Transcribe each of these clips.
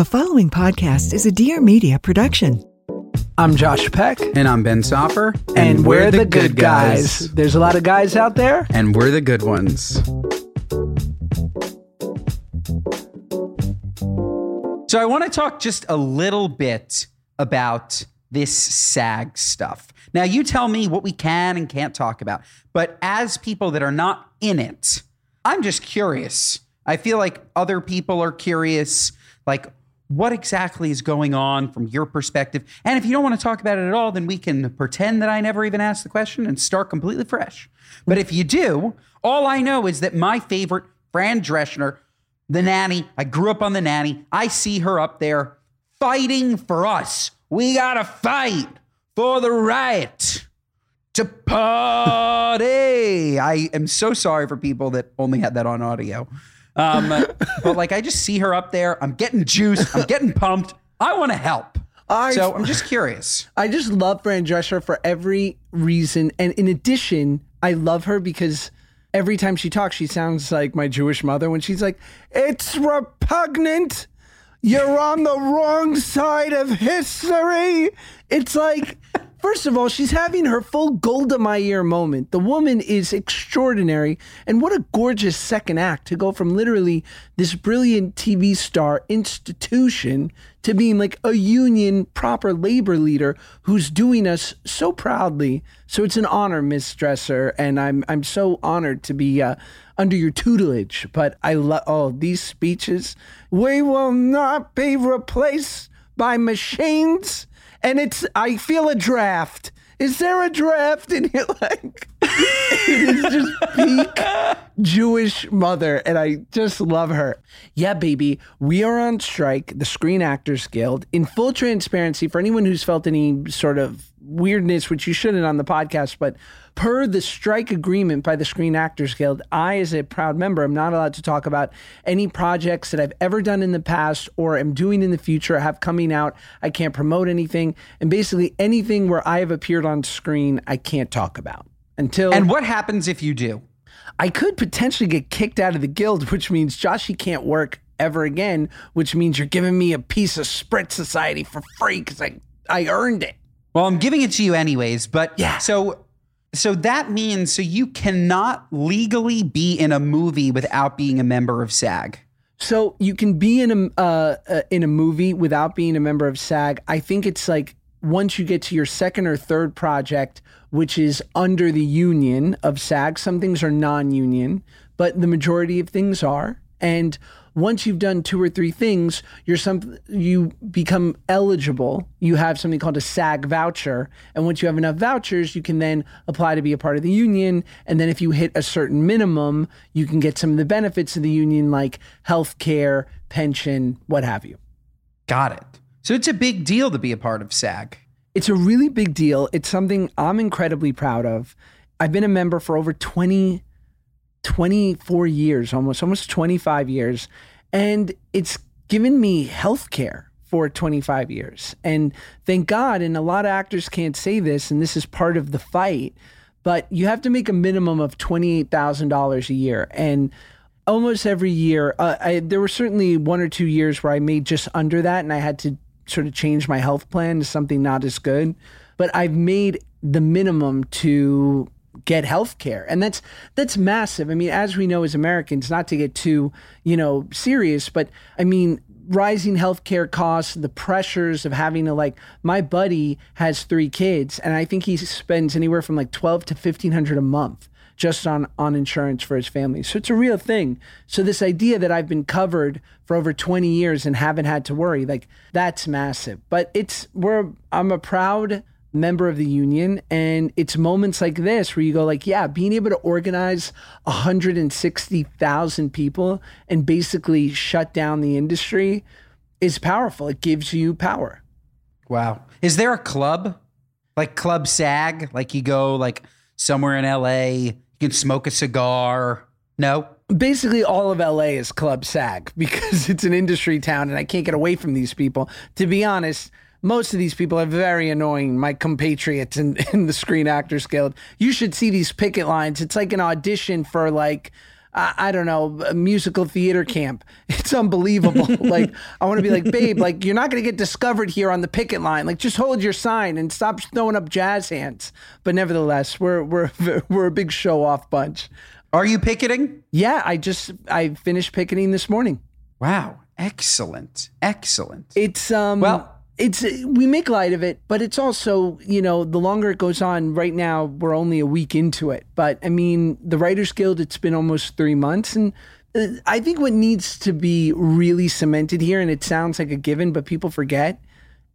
The following podcast is a Dear Media production. I'm Josh Peck, And I'm Ben Soffer. and, we're, the, good guys. There's a lot of guys out there. And we're the good ones. So I want to talk just a little bit about this SAG stuff. Now, you tell me what we can and can't talk about. But as people that are not in it, I'm just curious. I feel like other people are curious. Like, what exactly is going on from your perspective? And if you don't want to talk about it at all, then we can pretend that I never even asked the question and start completely fresh. But if you do, all I know is that my favorite, Fran Drescher, the nanny, I grew up on the nanny. I see her up there fighting for us. We got to fight for the right to party. I am so sorry for people that only had that on audio. Um, but like, I just see her up there. I'm getting juiced. I'm getting pumped. I want to help. I- so I'm just curious. I just love Fran Drescher for every reason. And in addition, I love her because every time she talks, she sounds like my Jewish mother when she's like, It's repugnant. You're on the wrong side of history. It's like, first of all, she's having her full Golda Meir moment. The woman is extraordinary. And what a gorgeous second act to go from literally this brilliant TV star institution to being like a union proper labor leader who's doing us so proudly. So it's an honor, Miss Drescher, and I'm I'm so honored to be uh, under your tutelage. But I love oh these speeches. We will not be replaced by machines, and it's I feel a draft. Is there a draft in here? Like it is just peak Jewish mother, and I just love her. Yeah, baby, we are on strike, the Screen Actors Guild. In full transparency, for anyone who's felt any sort of weirdness, which you shouldn't on the podcast, but per the strike agreement by the Screen Actors Guild, I, as a proud member, am not allowed to talk about any projects that I've ever done in the past or am doing in the future, have coming out. I can't promote anything. And basically, anything where I have appeared on screen, I can't talk about until. And what happens if you do? I could potentially get kicked out of the guild, which means Joshy can't work ever again, which means you're giving me a piece of Spritz Society for free because I, I earned it. Well, I'm giving it to you anyways, but Yeah. So so that means so you cannot legally be in a movie without being a member of SAG. So you can be in a uh, uh, in a movie without being a member of SAG. I think it's like once you get to your second or third project, which is under the union of SAG. Some things are non-union, but the majority of things are. And once you've done two or three things, you're some you become eligible. You have something called a SAG voucher, and once you have enough vouchers, you can then apply to be a part of the union. And then if you hit a certain minimum, you can get some of the benefits of the union, like health care, pension, what have you. Got it. So it's a big deal to be a part of SAG. It's a really big deal. It's something I'm incredibly proud of. I've been a member for over 20, 24 years, almost, almost 25 years. And it's given me health care for 25 years. And thank God, and a lot of actors can't say this, and this is part of the fight, but you have to make a minimum of $28,000 a year. And almost every year, uh, I, there were certainly one or two years where I made just under that, and I had to sort of change my health plan to something not as good. But I've made the minimum to get health care and that's that's massive i mean as we know as americans not to get too you know serious but i mean rising healthcare costs the pressures of having to like my buddy has three kids and i think he spends anywhere from like 12 to 1500 a month just on on insurance for his family. So it's a real thing. So this idea that I've been covered for over 20 years and haven't had to worry, like that's massive. But it's we're I'm a proud member of the union and it's moments like this where you go like yeah being able to organize 160,000 people and basically shut down the industry is powerful it gives you power Wow. Is there a club? Like Club SAG? Like you go like somewhere in LA, you can smoke a cigar. No? basically all of LA is Club SAG because it's an industry town and I can't get away from these people. To be honest, most of these people are very annoying, my compatriots in, in the Screen Actors Guild. You should see these picket lines. It's like an audition for like I, I don't know, a musical theater camp. It's unbelievable. like, I want to be like, babe, like, you're not going to get discovered here on the picket line. Like, just hold your sign and stop throwing up jazz hands. But nevertheless, we're, we're, we're a big show off bunch. Are you picketing? Yeah, I just, I finished picketing this morning. Wow. Excellent. Excellent. It's, um, Well- it's we make light of it, but it's also you know the longer it goes on. Right now, we're only a week into it, but I mean the Writers Guild. It's been almost three months, and uh, I think what needs to be really cemented here, and it sounds like a given, but people forget.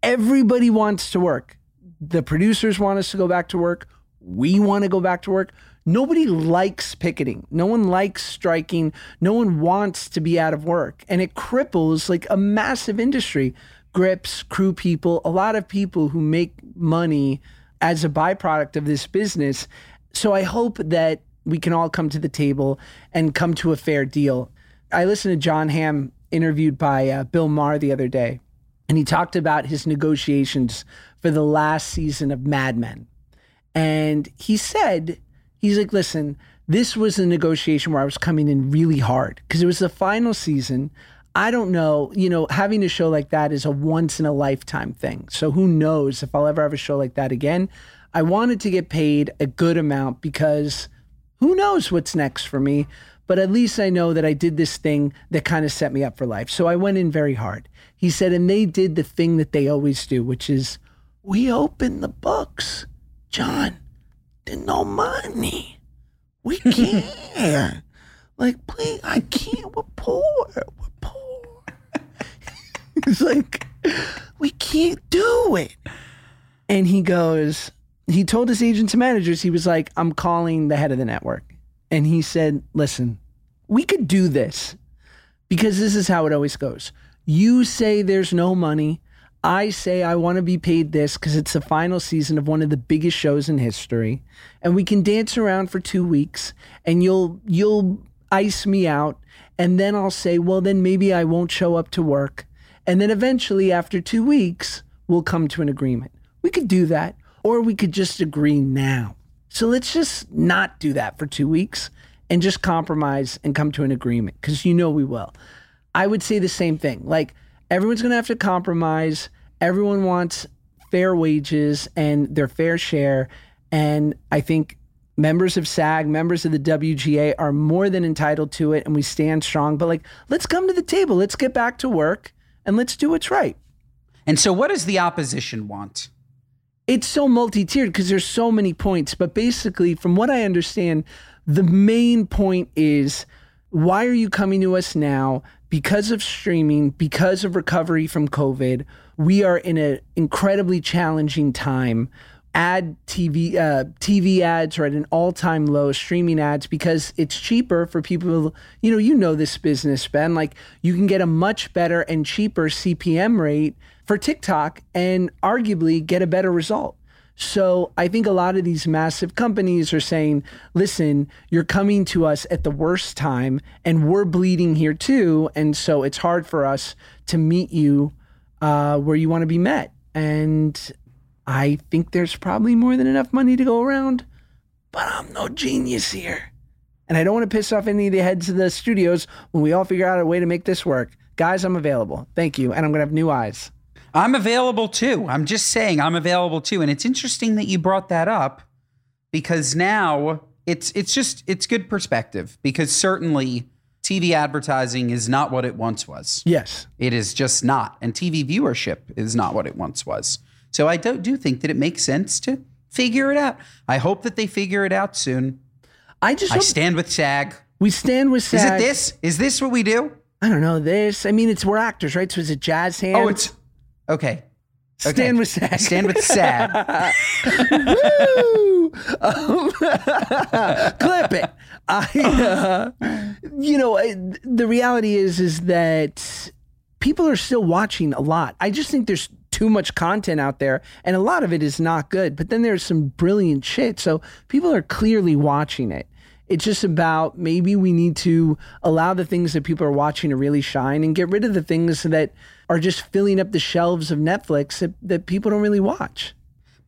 Everybody wants to work. The producers want us to go back to work. We want to go back to work. Nobody likes picketing. No one likes striking. No one wants to be out of work. And it cripples like a massive industry grips, crew people, a lot of people who make money as a byproduct of this business. So I hope that we can all come to the table and come to a fair deal. I listened to Jon Hamm interviewed by uh, Bill Maher the other day, and he talked about his negotiations for the last season of Mad Men. And he said, he's like, listen, this was a negotiation where I was coming in really hard because it was the final season. I don't know, you know, having a show like that is a once in a lifetime thing. So who knows if I'll ever have a show like that again. I wanted to get paid a good amount because who knows what's next for me. But at least I know that I did this thing that kind of set me up for life. So I went in very hard. He said, and they did the thing that they always do, which is we open the books. John, there's no money. We can't. like, please, I can't. We're poor. We're poor. He's like, we can't do it. And he goes, he told his agents and managers, he was like, I'm calling the head of the network. And he said, listen, we could do this because this is how it always goes. You say there's no money. I say I want to be paid this because it's the final season of one of the biggest shows in history, and we can dance around for two weeks, and you'll you'll ice me out, and then I'll say, well, then maybe I won't show up to work, and then eventually after two weeks we'll come to an agreement. We could do that, or we could just agree now. So let's just not do that for two weeks and just compromise and come to an agreement because you know we will. I would say the same thing. Like everyone's going to have to compromise. Everyone wants fair wages and their fair share. And I think members of SAG, members of the WGA are more than entitled to it and we stand strong. But like, let's come to the table. Let's get back to work and let's do what's right. And so, what does the opposition want? it's so multi-tiered because there's so many points but basically from what i understand the main point is why are you coming to us now because of streaming because of recovery from covid we are in an incredibly challenging time ad tv uh, tv ads are at an all-time low streaming ads because it's cheaper for people you know you know this business ben like you can get a much better and cheaper cpm rate for TikTok and arguably get a better result. So I think a lot of these massive companies are saying, listen, you're coming to us at the worst time and we're bleeding here too. And so it's hard for us to meet you uh, where you want to be met. And I think there's probably more than enough money to go around, but I'm no genius here. And I don't want to piss off any of the heads of the studios when we all figure out a way to make this work. Guys, I'm available. Thank you. And I'm going to have new eyes. I'm available too. I'm just saying I'm available too. And it's interesting that you brought that up because now it's it's just it's good perspective because certainly TV advertising is not what it once was. Yes. It is just not. And TV viewership is not what it once was. So I do, do think that it makes sense to figure it out. I hope that they figure it out soon. I just I stand with SAG. we stand with Is SAG. it this? Is this what we do? I don't know this. I mean, it's we're actors, right? So is it jazz hands? Oh, it's okay. stand okay. with SAG. Stand with SAG. Woo! Um, clip it. I, uh, you know, I, the reality is, is that people are still watching a lot. I just think there's too much content out there, and a lot of it is not good. But then there's some brilliant shit, so people are clearly watching it. It's just about maybe we need to allow the things that people are watching to really shine and get rid of the things that are just filling up the shelves of Netflix that, that people don't really watch.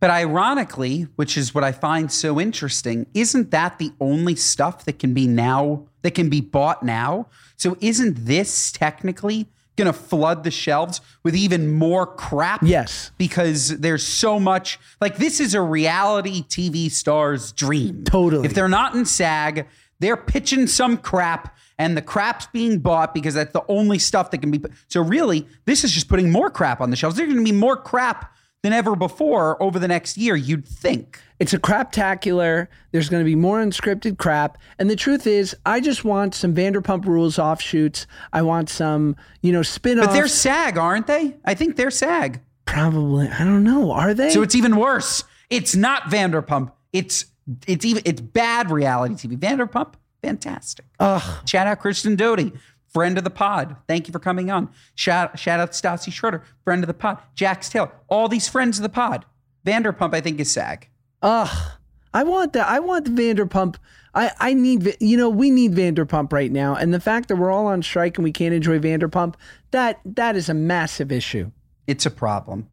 But ironically, which is what I find so interesting, isn't that the only stuff that can be now that can be bought now. So isn't this technically going to flood the shelves with even more crap? Yes. Because there's so much like this is a reality TV star's dream. Totally. If they're not in SAG, they're pitching some crap and the crap's being bought because that's the only stuff that can be. So really, this is just putting more crap on the shelves. There's going to be more crap than ever before over the next year, you'd think. It's a craptacular. There's going to be more unscripted crap. And the truth is, I just want some Vanderpump Rules offshoots. I want some, you know, spin offs. But they're SAG, aren't they? I think they're SAG. Probably. I don't know. Are they? So it's even worse. It's not Vanderpump. It's it's even it's bad reality TV. Vanderpump, fantastic. Ugh. Shout out Kristen Doute, friend of the pod. Thank you for coming on. Shout shout out to Stassi Schroeder, friend of the pod. Jax Taylor, all these friends of the pod. Vanderpump, I think, is SAG. Ugh. I want that. I want the Vanderpump. I, I need, you know, we need Vanderpump right now. And the fact that we're all on strike and we can't enjoy Vanderpump, that that is a massive issue. It's a problem.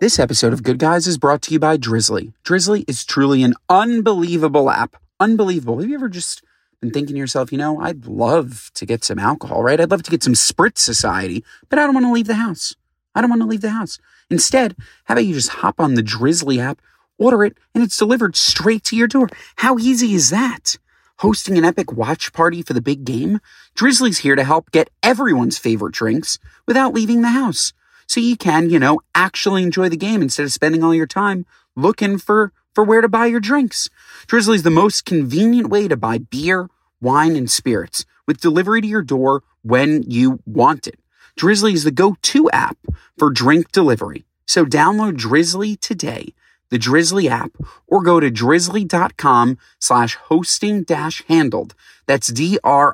This episode of Good Guys is brought to you by Drizly. Drizly is truly an unbelievable app. Unbelievable. Have you ever just been thinking to yourself, you know, I'd love to get some alcohol, right? I'd love to get some Spritz Society, but I don't want to leave the house. I don't want to leave the house. Instead, how about you just hop on the Drizly app, order it, and it's delivered straight to your door? How easy is that? Hosting an epic watch party for the big game? Drizly's here to help get everyone's favorite drinks without leaving the house so you can, you know, actually enjoy the game instead of spending all your time looking for for where to buy your drinks. Drizly's the most convenient way to buy beer, wine, and spirits with delivery to your door when you want it. Drizly is the go-to app for drink delivery. So download Drizly today, the Drizly app, or go to drizly.com slash hosting dash handled. That's D-R-I-Z-L-Y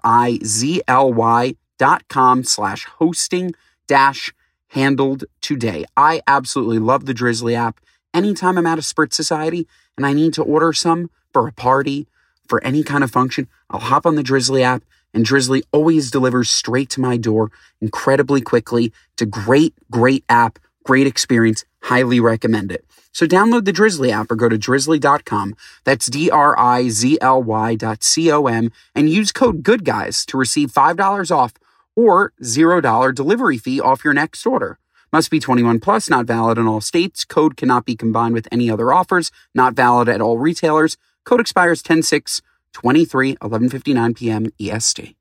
dot com slash hosting dash handled today. I absolutely love the Drizly app. Anytime I'm at a Spritz Society and I need to order some for a party, for any kind of function, I'll hop on the Drizly app and Drizly always delivers straight to my door incredibly quickly. It's a great, great app, great experience. Highly recommend it. So download the Drizly app or go to drizly.com. That's D R I Z L Y dot C O M and use code GOODGUYS to receive $5 off or $0 delivery fee off your next order. Must be 21 plus, not valid in all states. Code cannot be combined with any other offers, not valid at all retailers. Code expires 10 6 23 11:59 p.m. EST.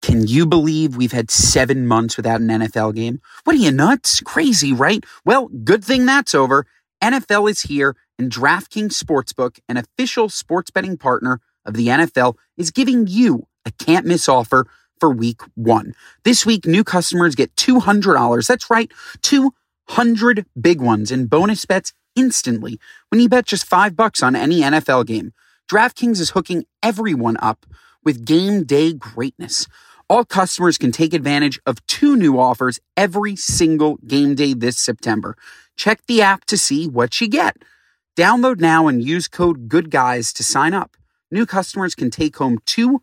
Can you believe we've had seven months without an NFL game? What are you nuts? Crazy, right? Well, good thing that's over. NFL is here, and DraftKings Sportsbook, an official sports betting partner of the NFL, is giving you a can't miss offer for week one. This week, new customers get $200. That's right, 200 big ones in bonus bets instantly when you bet just five bucks on any NFL game. DraftKings is hooking everyone up with game day greatness. All customers can take advantage of two new offers every single game day this September. Check the app to see what you get. Download now and use code GOODGUYS to sign up. New customers can take home $200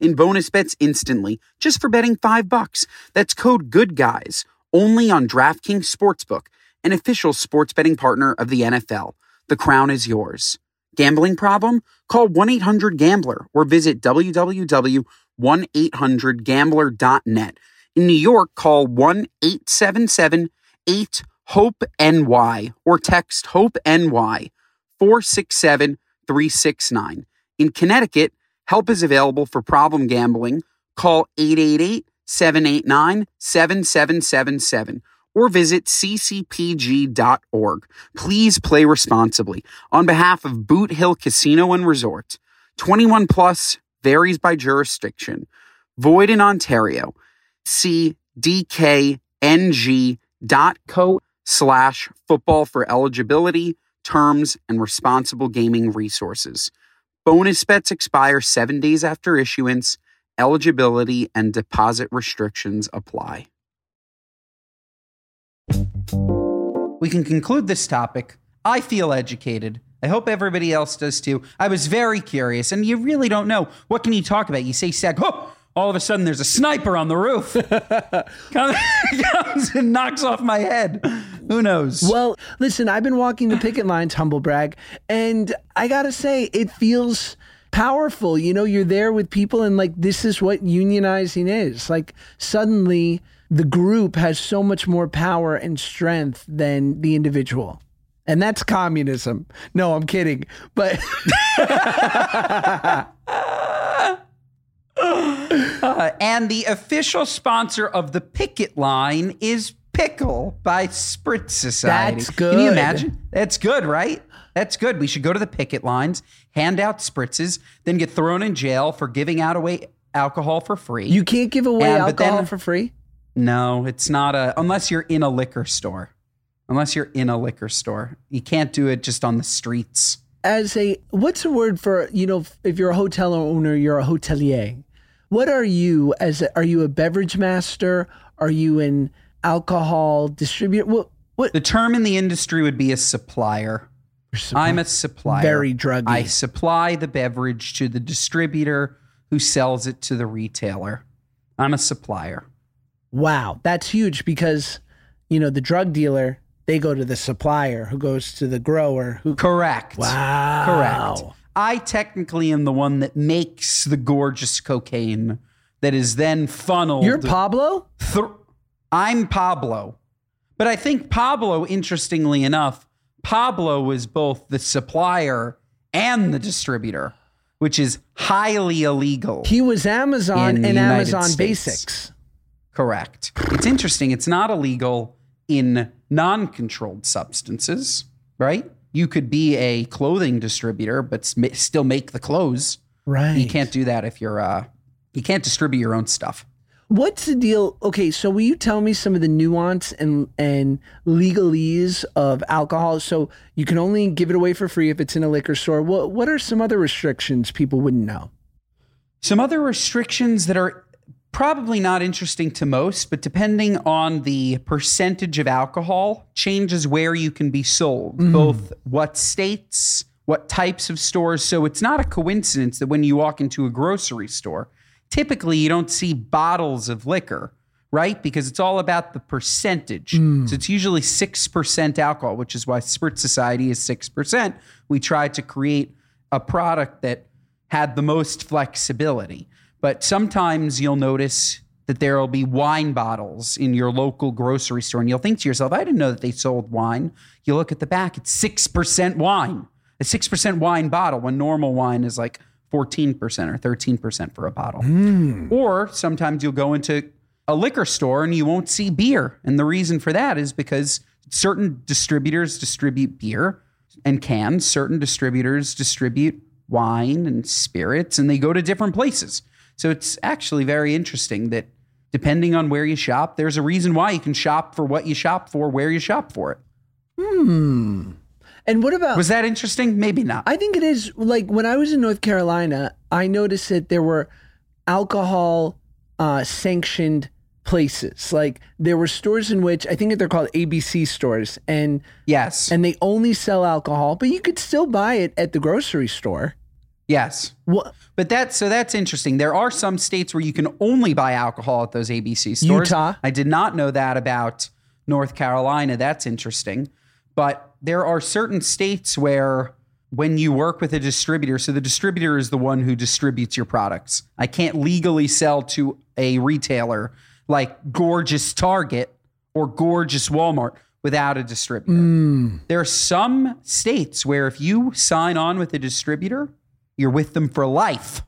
in bonus bets instantly just for betting 5 bucks. That's code GOODGUYS only on DraftKings Sportsbook, an official sports betting partner of the NFL. The crown is yours. Gambling problem? Call 1-800-GAMBLER or visit www.1800gambler.net. In New York, call 1-877-8-HOPE-NY or text HOPE-NY 467-369. In Connecticut, help is available for problem gambling. Call 888-789-7777 or visit ccpg.org. Please play responsibly. On behalf of Boot Hill Casino and Resort, 21 plus varies by jurisdiction. Void in Ontario. See dkng.co slash football for eligibility, terms, and responsible gaming resources. Bonus bets expire seven days after issuance. Eligibility and deposit restrictions apply. We can conclude this topic. I feel educated. I hope everybody else does too. I was very curious, and you really don't know. What can you talk about? You say SAG, oh, all of a sudden there's a sniper on the roof. comes, comes and knocks off my head. Who knows? Well, listen, I've been walking the picket lines, humble brag, and I gotta say, it feels powerful. You know, you're there with people, and like, this is what unionizing is. Like, suddenly, the group has so much more power and strength than the individual. And that's communism. No, I'm kidding. But Uh, and the official sponsor of the picket line is Pickle by Spritz Society. That's good. Can you imagine? That's good, right? That's good. We should go to the picket lines, hand out spritzes, then get thrown in jail for giving out away alcohol for free. you can't give away And- alcohol then- for free. no, it's not a unless you're in a liquor store. Unless you're in a liquor store, you can't do it just on the streets. as a what's the word for you know if you're a hotel owner you're a hotelier what are you as a, are you a beverage master are you an alcohol distributor what what The term in the industry would be a supplier. I'm a supplier. Very druggy. I supply the beverage to the distributor who sells it to the retailer. I'm a supplier. wow that's huge because you know the drug dealer they go to the supplier who goes to the grower who Correct. wow Correct. I technically am the one that makes the gorgeous cocaine that is then funneled. you're pablo Th- I'm Pablo. But I think Pablo, interestingly enough, Pablo was both the supplier and the distributor, which is highly illegal. he was amazon and United amazon States. basics Correct. It's interesting. It's not illegal in non controlled substances, right? You could be a clothing distributor, but sm- still make the clothes. right You can't do that if you're, uh, you can't distribute your own stuff. What's the deal? Okay, so will you tell me some of the nuance and and legalese of alcohol? So you can only give it away for free if it's in a liquor store. What what are some other restrictions people wouldn't know? Some other restrictions that are probably not interesting to most, but depending on the percentage of alcohol, changes where you can be sold, mm-hmm. both what states, what types of stores. So it's not a coincidence that when you walk into a grocery store, typically you don't see bottles of liquor, right? Because it's all about the percentage. Mm. So it's usually 6% alcohol, which is why Spritz Society is 6%. We tried to create a product that had the most flexibility. But sometimes you'll notice that there will be wine bottles in your local grocery store, and you'll think to yourself, I didn't know that they sold wine. You look at the back, it's 6% wine, a 6% wine bottle when normal wine is like 14% or 13% for a bottle. Hmm. Or sometimes you'll go into a liquor store and you won't see beer. And the reason for that is because certain distributors distribute beer and cans, certain distributors distribute wine and spirits, and they go to different places. So it's actually very interesting that depending on where you shop, there's a reason why you can shop for what you shop for, where you shop for it. Hmm. And what about Was that interesting? Maybe not. I think it is like when I was in North Carolina, I noticed that there were alcohol uh, sanctioned places. Like there were stores in which I think they're called ABC stores, and yes. and they only sell alcohol, but you could still buy it at the grocery store. yes. What? But that's so that's interesting. There are some states where you can only buy alcohol at those ABC stores. Utah. I did not know that about North Carolina. That's interesting. But there are certain states where when you work with a distributor, so the distributor is the one who distributes your products. I can't legally sell to a retailer like gorgeous Target or gorgeous Walmart without a distributor. Hmm. There are some states where if you sign on with a distributor, you're with them for life.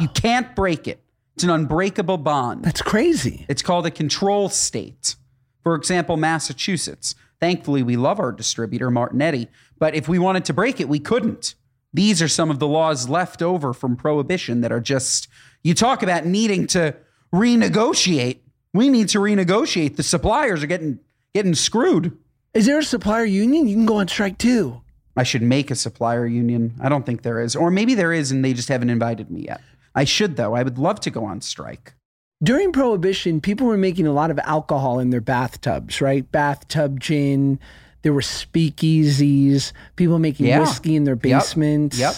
You can't break it. It's an unbreakable bond. That's crazy. It's called a control state. For example, Massachusetts. Thankfully, we love our distributor, Martignetti, but if we wanted to break it, we couldn't. These are some of the laws left over from prohibition that are just, you talk about needing to renegotiate. We need to renegotiate. The suppliers are getting getting screwed. Is there a supplier union? You can go on strike too. I should make a supplier union. I don't think there is. Or maybe there is and they just haven't invited me yet. I should, though. I would love to go on strike. During Prohibition, people were making a lot of alcohol in their bathtubs, right? Bathtub gin. There were speakeasies. People making Yeah. whiskey in their basements. Yep.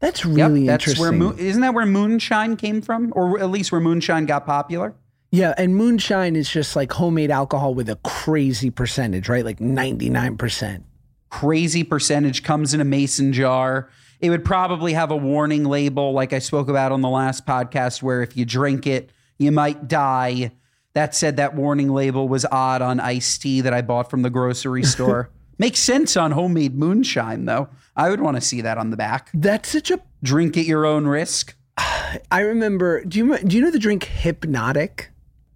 That's really yep, that's interesting. where isn't that where moonshine came from, or at least where moonshine got popular? Yeah, and moonshine is just like homemade alcohol with a crazy percentage, right? Like 99%. Crazy percentage comes in a mason jar. It would probably have a warning label, like I spoke about on the last podcast, where if you drink it, you might die. That said, that warning label was odd on iced tea that I bought from the grocery store. Makes sense on homemade moonshine, though. I would want to see that on the back. That's such a Drink at your own risk. I remember, do you do you know the drink Hpnotiq?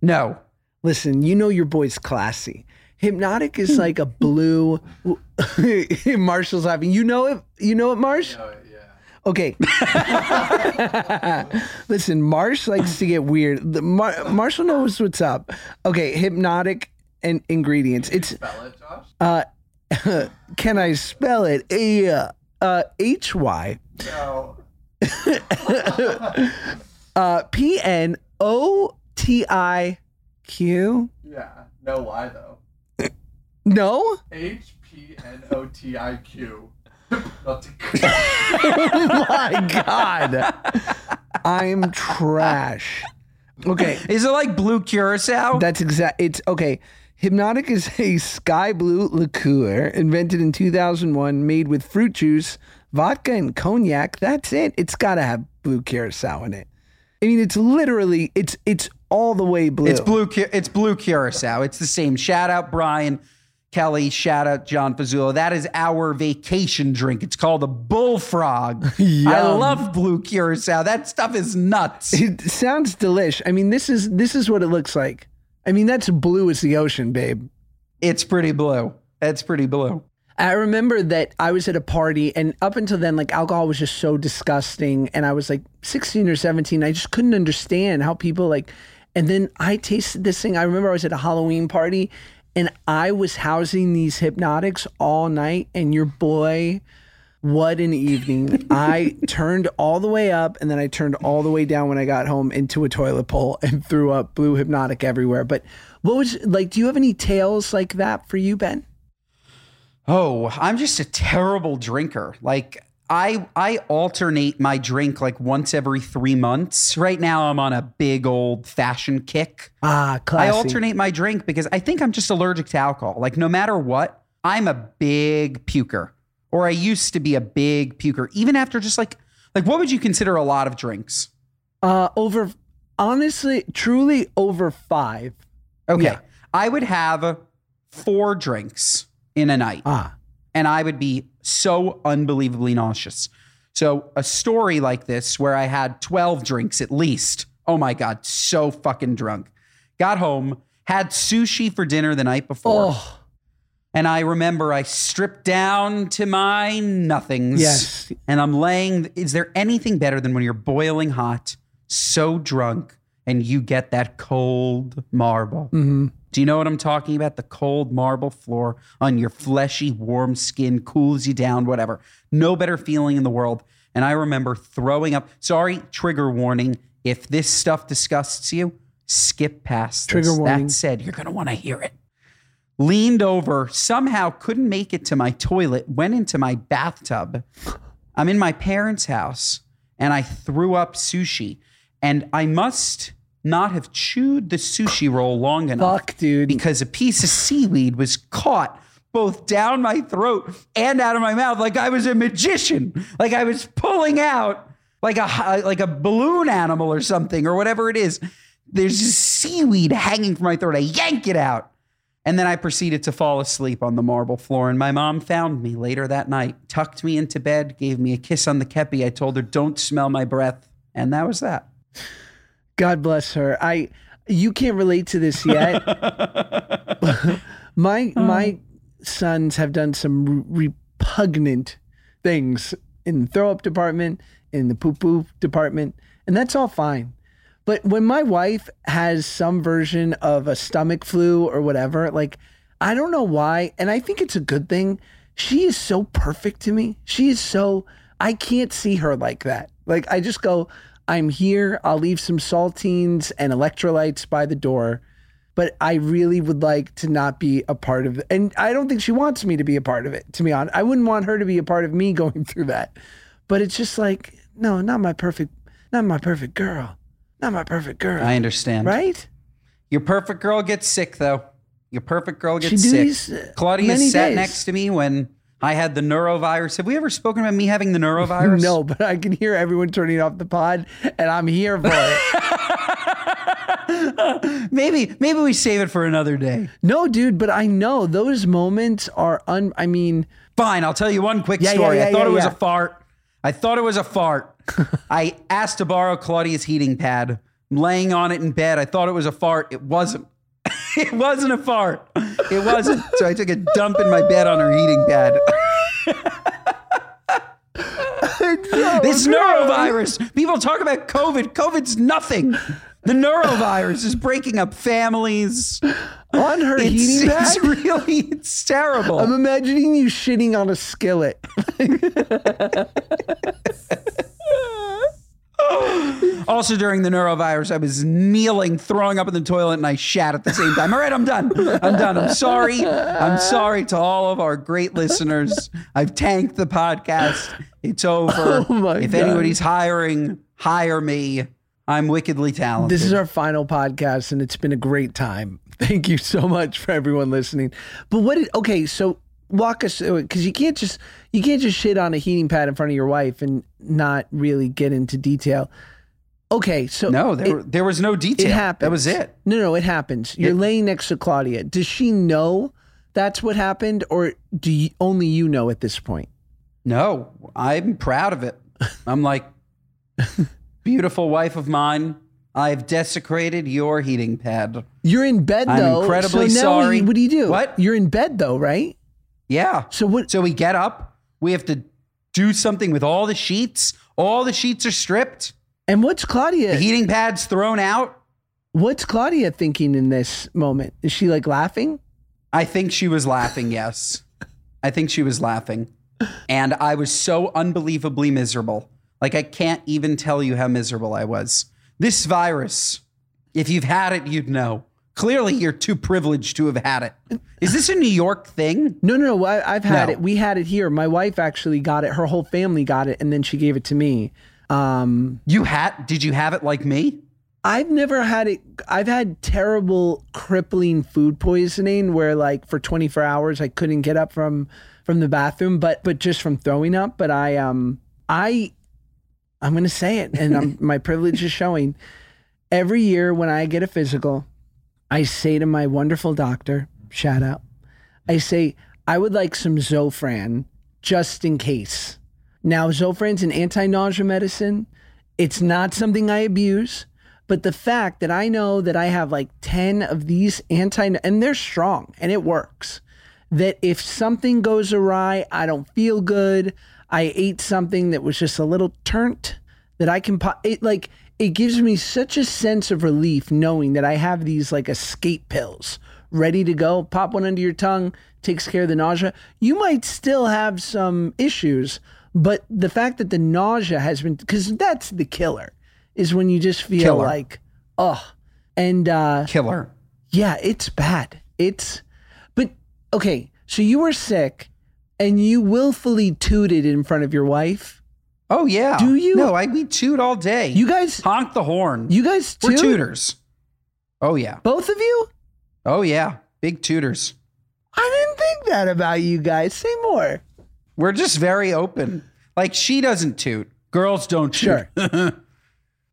No. Listen, you know your boy's classy. Hpnotiq is hmm. like a blue Marshall's laughing. You know it? You know it, Marsh? Okay. Listen, Marsh likes to get weird. The Mar- Marshall knows what's up. Okay, Hpnotiq and ingredients. It's uh can I spell it? Yeah. Uh H Y uh P N O T I Q. Yeah. No Y though. No? H P N O T I Q. Hpnotiq. My God. I'm trash. Okay. Is it like blue curacao? That's exact. It's okay. Hpnotiq is a sky blue liqueur invented in 2001, made with fruit juice, vodka, and cognac. That's it. It's got to have blue curacao in it. I mean, it's literally it's it's all the way blue. It's blue. It's blue curacao. It's the same. Shout out Brian Kelly. Shout out John Fazzulo. That is our vacation drink. It's called a bullfrog. I love blue curacao. That stuff is nuts. It sounds delish. I mean, this is this is what it looks like. I mean, that's blue as the ocean, babe. It's pretty blue. It's pretty blue. I remember that I was at a party, and up until then, like alcohol was just so disgusting. And I was like 16 or 17. I just couldn't understand how people like. And then I tasted this thing. I remember I was at a Halloween party, and I was housing these Hpnotiqs all night. And your boy, what an evening! I turned all the way up, and then I turned all the way down when I got home into a toilet bowl and threw up blue Hpnotiq everywhere. But what was like? Do you have any tales like that for you, Ben? Oh, I'm just a terrible drinker. Like I I alternate my drink like once every 3 months. Right now I'm on a big old fashion kick. Ah, classy. I alternate my drink because I think I'm just allergic to alcohol. Like no matter what, I'm a big puker. Or I used to be a big puker. Even after just like like what would you consider a lot of drinks? Uh, over, honestly, truly over five. Okay. Yeah. I would have four drinks in a night. Ah, and I would be so unbelievably nauseous. So, a story like this where I had 12 drinks at least. Oh my God, so fucking drunk. Got home, had sushi for dinner the night before. oh, And I remember I stripped down to my nothings. Yes. And I'm laying. Is there anything better than when you're boiling hot, so drunk, and you get that cold marble? Mm-hmm. Do you know what I'm talking about? The cold marble floor on your fleshy, warm skin cools you down, whatever. No better feeling in the world. And I remember throwing up. Sorry, trigger warning. If this stuff disgusts you, skip past Trigger this. warning. That said, you're going to want to hear it leaned over, somehow couldn't make it to my toilet, went into my bathtub. I'm in my parents' house and I threw up sushi. And I must not have chewed the sushi roll long enough fuck, dude. because a piece of seaweed was caught both down my throat and out of my mouth like I was a magician, like I was pulling out like a uh, like a balloon animal or something or whatever it is. There's just seaweed hanging from my throat. I yank it out. And then I proceeded to fall asleep on the marble floor. And my mom found me later that night, tucked me into bed, gave me a kiss on the kepi. I told her, don't smell my breath. And that was that. God bless her. I, you can't relate to this yet. my um. my sons have done some re- repugnant things in the throw up department, in the poo poo department, and that's all fine. But when my wife has some version of a stomach flu or whatever, like I don't know why, and I think it's a good thing. She is so perfect to me. She is so I can't see her like that. Like I just go, I'm here. I'll leave some saltines and electrolytes by the door. But I really would like to not be a part of it. And I don't think she wants me to be a part of it, to be honest. I wouldn't want her to be a part of me going through that. But it's just like, no, not my perfect, not my perfect girl. Not my perfect girl. I understand. Right? Your perfect girl gets sick though. Your perfect girl gets sick. these, uh, Claudia sat days. next to me when I had the norovirus. Have we ever spoken about me having the norovirus? No, but I can hear everyone turning off the pod, and I'm here for it. Maybe maybe we save it for another day. no, dude, but I know those moments are un. I mean, Fine, I'll tell you one quick Yeah, yeah, story. yeah, I thought yeah, it was yeah. a fart. I thought it was a fart. I asked to borrow Claudia's heating pad. I'm laying on it in bed. I thought it was a fart. It wasn't. it wasn't a fart. It wasn't. So I took a dump in my bed on her heating pad. this oh, norovirus. People talk about COVID. COVID's nothing. The norovirus is breaking up families. on her It's, heating pad. it's really it's terrible. I'm imagining you shitting on a skillet. Also, during the norovirus, I was kneeling, throwing up in the toilet, and I shat at the same time. All right, I'm done. I'm done. I'm sorry. I'm sorry to all of our great listeners. I've tanked the podcast. It's over. Oh if God. anybody's hiring, hire me. I'm wickedly talented. This is our final podcast, and it's been a great time. Thank you so much for everyone listening. But what did okay? So walk us through it because you can't just you can't just shit on a heating pad in front of your wife and not really get into detail. Okay, so no, there, it, there was no detail. it happens. That was it. No, no, it happens. You're It- laying next to Claudia. Does she know that's what happened, or do you, only you know at this point? No, I'm proud of it. I'm like, beautiful wife of mine. I've desecrated your heating pad. You're in bed I'm though. incredibly so now sorry. What do you do? What? You're in bed though, right? Yeah. So what? So we get up. We have to do something with all the sheets. All the sheets are stripped. And what's Claudia? The heating pad's thrown out. What's Claudia thinking in this moment? Is she like laughing? I think she was laughing, yes. I think she was laughing. And I was so unbelievably miserable. Like, I can't even tell you how miserable I was. This virus, if you've had it, you'd know. Clearly, you're too privileged to have had it. Is this a New York thing? No, no, no. I, I've had No. it. We had it here. My wife actually got it. Her whole family got it, and then she gave it to me. Um, You had, did you have it like me? I've never had it. I've had terrible, crippling food poisoning where, like, for 24 hours, I couldn't get up from from the bathroom, but but just from throwing up. But I um I I'm gonna say it, and I'm, my privilege is showing. Every year when I get a physical, I say to my wonderful doctor, shout out, I say I would like some Zofran just in case. Now Zofran's an anti-nausea medicine. It's not something I abuse. But the fact that I know that I have like 10 of these anti, and they're strong and it works, that if something goes awry, I don't feel good, I ate something that was just a little turnt, that I can, po- it like, it gives me such a sense of relief knowing that I have these like escape pills ready to go. Pop one under your tongue, takes care of the nausea. You might still have some issues, but the fact that the nausea has been, because that's the killer is when you just feel Killer. like, oh, and uh, Killer. yeah, it's bad. It's, but okay, so you were sick and you willfully tooted in front of your wife. Oh, yeah. Do you? No, I, we toot all day. You guys, honk the horn. you guys We're toot? tutors. Oh, yeah. Both of you? Oh, yeah. Big tutors. I didn't think that about you guys. Say more. We're just very open. Like, she doesn't toot. Girls don't toot. Sure.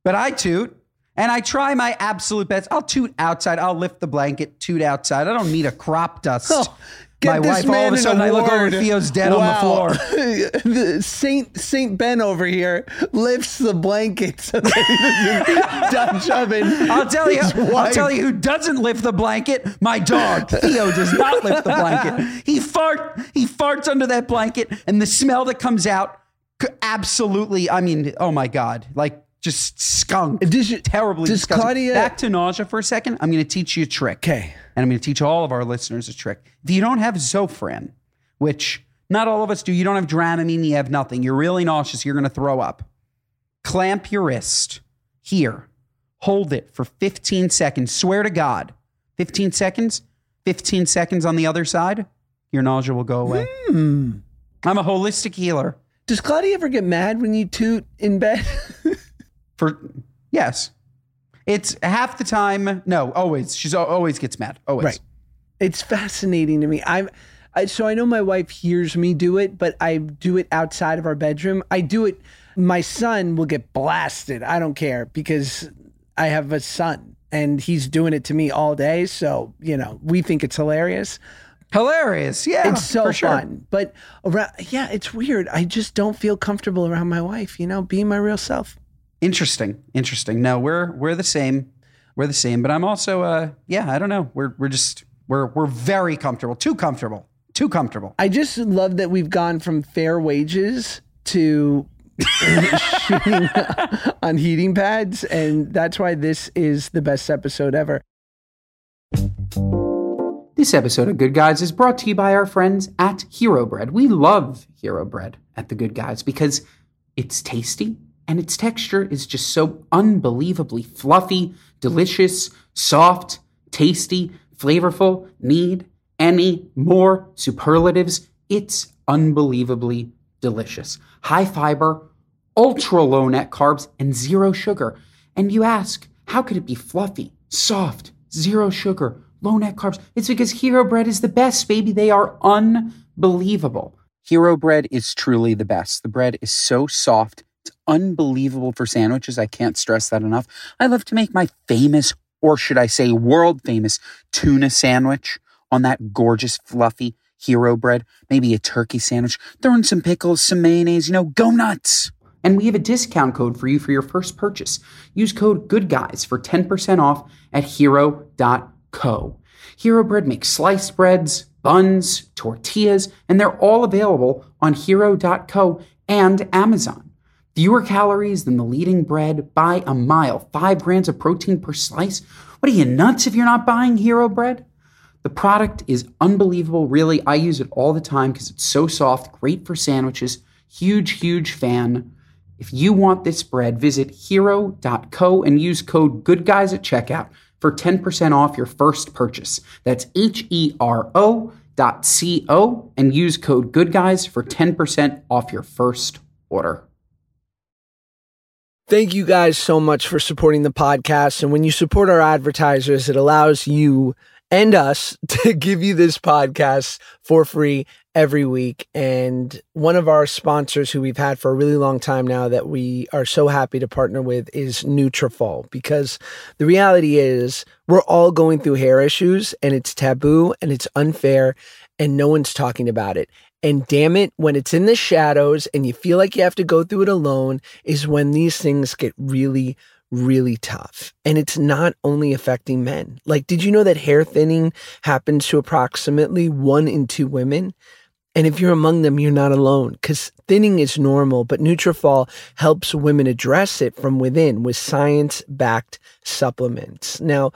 But I toot. And I try my absolute best. I'll toot outside. I'll lift the blanket, toot outside. I don't need a crop dust. Oh, Get my wife, all of a sudden, I look over Theo's dead on the floor. Saint Saint Ben over here lifts the blanket so that he doesn't Dutch oven. I'll tell you. I'll tell you who doesn't lift the blanket. My dog Theo does not lift the blanket. He fart. He farts under that blanket, and the smell that comes out, absolutely. I mean, oh my god, like just skunk. Does you- terribly does disgusting. Claudia- Back to nausea for a second. I'm going to teach you a trick. Okay. And I'm going to teach all of our listeners a trick. If you don't have Zofran, which not all of us do, you don't have Dramamine, you have nothing. You're really nauseous. You're going to throw up. Clamp your wrist here. Hold it for 15 seconds. Swear to God. 15 seconds. 15 seconds on the other side. Your nausea will go away. Hmm. I'm a holistic healer. Does Claudia ever get mad when you toot in bed? For yes. It's half the time. No, always. She's always gets mad. Always. Right. It's fascinating to me. I'm I, so I know my wife hears me do it, but I do it outside of our bedroom. I do it. My son will get blasted. I don't care because I have a son and he's doing it to me all day. So you know we think it's hilarious. Hilarious. Yeah. It's so sure. fun. But around, yeah, it's weird. I just don't feel comfortable around my wife. You know, being my real self. Interesting. Interesting. No, we're we're the same. We're the same. But I'm also uh yeah, I don't know. We're we're just we're we're very comfortable. Too comfortable. Too comfortable. I just love that we've gone from fair wages to shooting on heating pads, and that's why this is the best episode ever. This episode of Good Guys is brought to you by our friends at Hero Bread. We love Hero Bread at the Good Guys because it's tasty and its texture is just so unbelievably fluffy, delicious, soft, tasty, flavorful. Need any more superlatives? It's unbelievably delicious. High fiber, ultra low net carbs, and zero sugar. And you ask, how could it be fluffy, soft, zero sugar, low net carbs? It's because Hero Bread is the best, baby. They are unbelievable. Hero Bread is truly the best. The bread is so soft. Unbelievable for sandwiches. I can't stress that enough. I love to make my famous, or should I say, world famous tuna sandwich on that gorgeous, fluffy hero bread. Maybe a turkey sandwich. Throw in some pickles, some mayonnaise, you know, go nuts. And we have a discount code for you for your first purchase. Use code GOODGUYS for 10% off at hero.co. Hero Bread makes sliced breads, buns, tortillas, and they're all available on hero.co and Amazon. Fewer calories than the leading bread by a mile. Five grams of protein per slice. What are you nuts if you're not buying Hero Bread? The product is unbelievable. Really, I use it all the time because it's so soft, great for sandwiches. Huge, huge fan. If you want this bread, visit hero.co and use code GOODGUYS at checkout for 10% off your first purchase. That's H E R O dot C O and use code GOODGUYS for 10% off your first order. Thank you guys so much for supporting the podcast. And when you support our advertisers, it allows you and us to give you this podcast for free every week. And one of our sponsors who we've had for a really long time now that we are so happy to partner with is Nutrafol because the reality is we're all going through hair issues and it's taboo and it's unfair and no one's talking about it. And damn it, when it's in the shadows and you feel like you have to go through it alone, is when these things get really, really tough. And it's not only affecting men. Like, did you know that hair thinning happens to approximately one in two women? And if you're among them, you're not alone because thinning is normal, but Nutrafol helps women address it from within with science backed supplements. Now,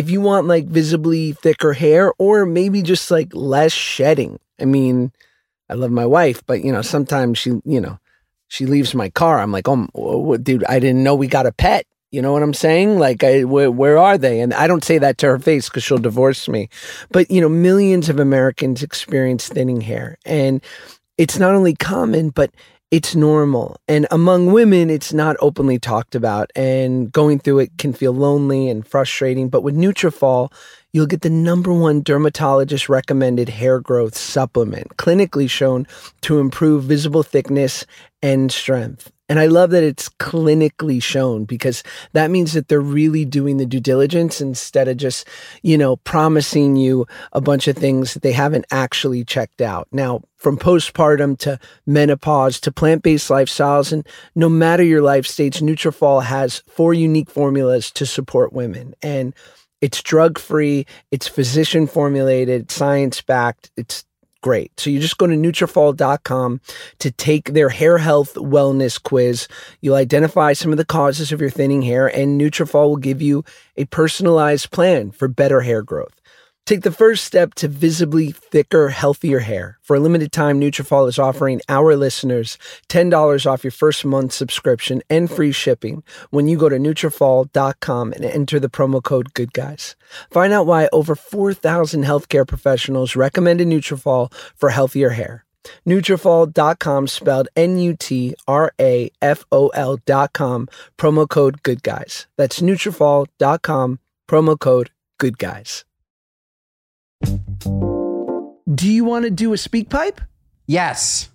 if you want like visibly thicker hair or maybe just like less shedding, I mean, I love my wife, but you know, sometimes she, you know, she leaves my car. I'm like, oh, dude, I didn't know we got a pet. You know what I'm saying? Like, I, where are they? And I don't say that to her face because she'll divorce me. But, you know, millions of Americans experience thinning hair. And it's not only common, but it's normal. And among women, it's not openly talked about. And going through it can feel lonely and frustrating. But with Nutrafol, you'll get the number one dermatologist recommended hair growth supplement, clinically shown to improve visible thickness and strength. And I love that it's clinically shown because that means that they're really doing the due diligence instead of just, you know, promising you a bunch of things that they haven't actually checked out. Now, from postpartum to menopause to plant-based lifestyles and no matter your life stage, Nutrafol has four unique formulas to support women. And it's drug-free, it's physician formulated, science-backed, it's great. So you just go to Nutrafol.com to take their hair health wellness quiz. You'll identify some of the causes of your thinning hair, and Nutrafol will give you a personalized plan for better hair growth. Take the first step to visibly thicker, healthier hair. For a limited time, Nutrafol is offering our listeners $10 off your first month subscription and free shipping when you go to Nutrafol.com and enter the promo code GOODGUYS. Find out why over 4,000 healthcare professionals recommended Nutrafol for healthier hair. Nutrafol.com spelled N-U-T-R-A-F-O-L dot com, promo code good guys. That's Nutrafol.com, promo code good guys. Do you want to do a speak pipe? Yes.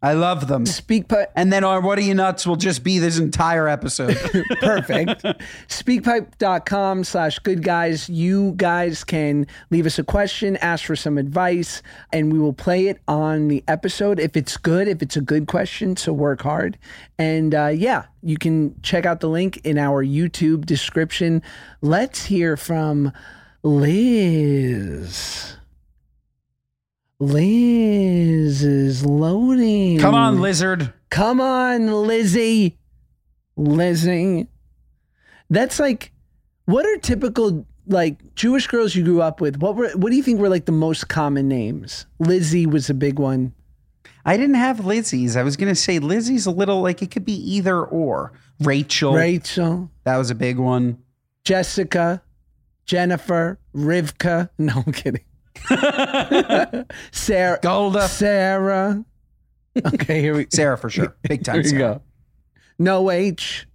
I love them. Speak pipe. And then our What Are You Nuts will just be this entire episode. Perfect. Speakpipe.com slash good guys. You guys can leave us a question, ask for some advice, and we will play it on the episode if it's good, if it's a good question. So work hard. And uh, yeah, you can check out the link in our YouTube description. Let's hear from Liz. Liz is loading. Come on, lizard. Come on, Lizzie. Lizzie. That's like, what are typical like Jewish girls you grew up with? What were what do you think were like the most common names? Lizzie was a big one. I didn't have Lizzie's. I was going to say Lizzie's a little like it could be either or. Rachel. Rachel, That was a big one. Jessica, Jennifer, Rivka. No, I'm kidding. Sarah, Golda. Sarah. Okay, here we Sarah for sure. Big Here time we Sarah. go. No H.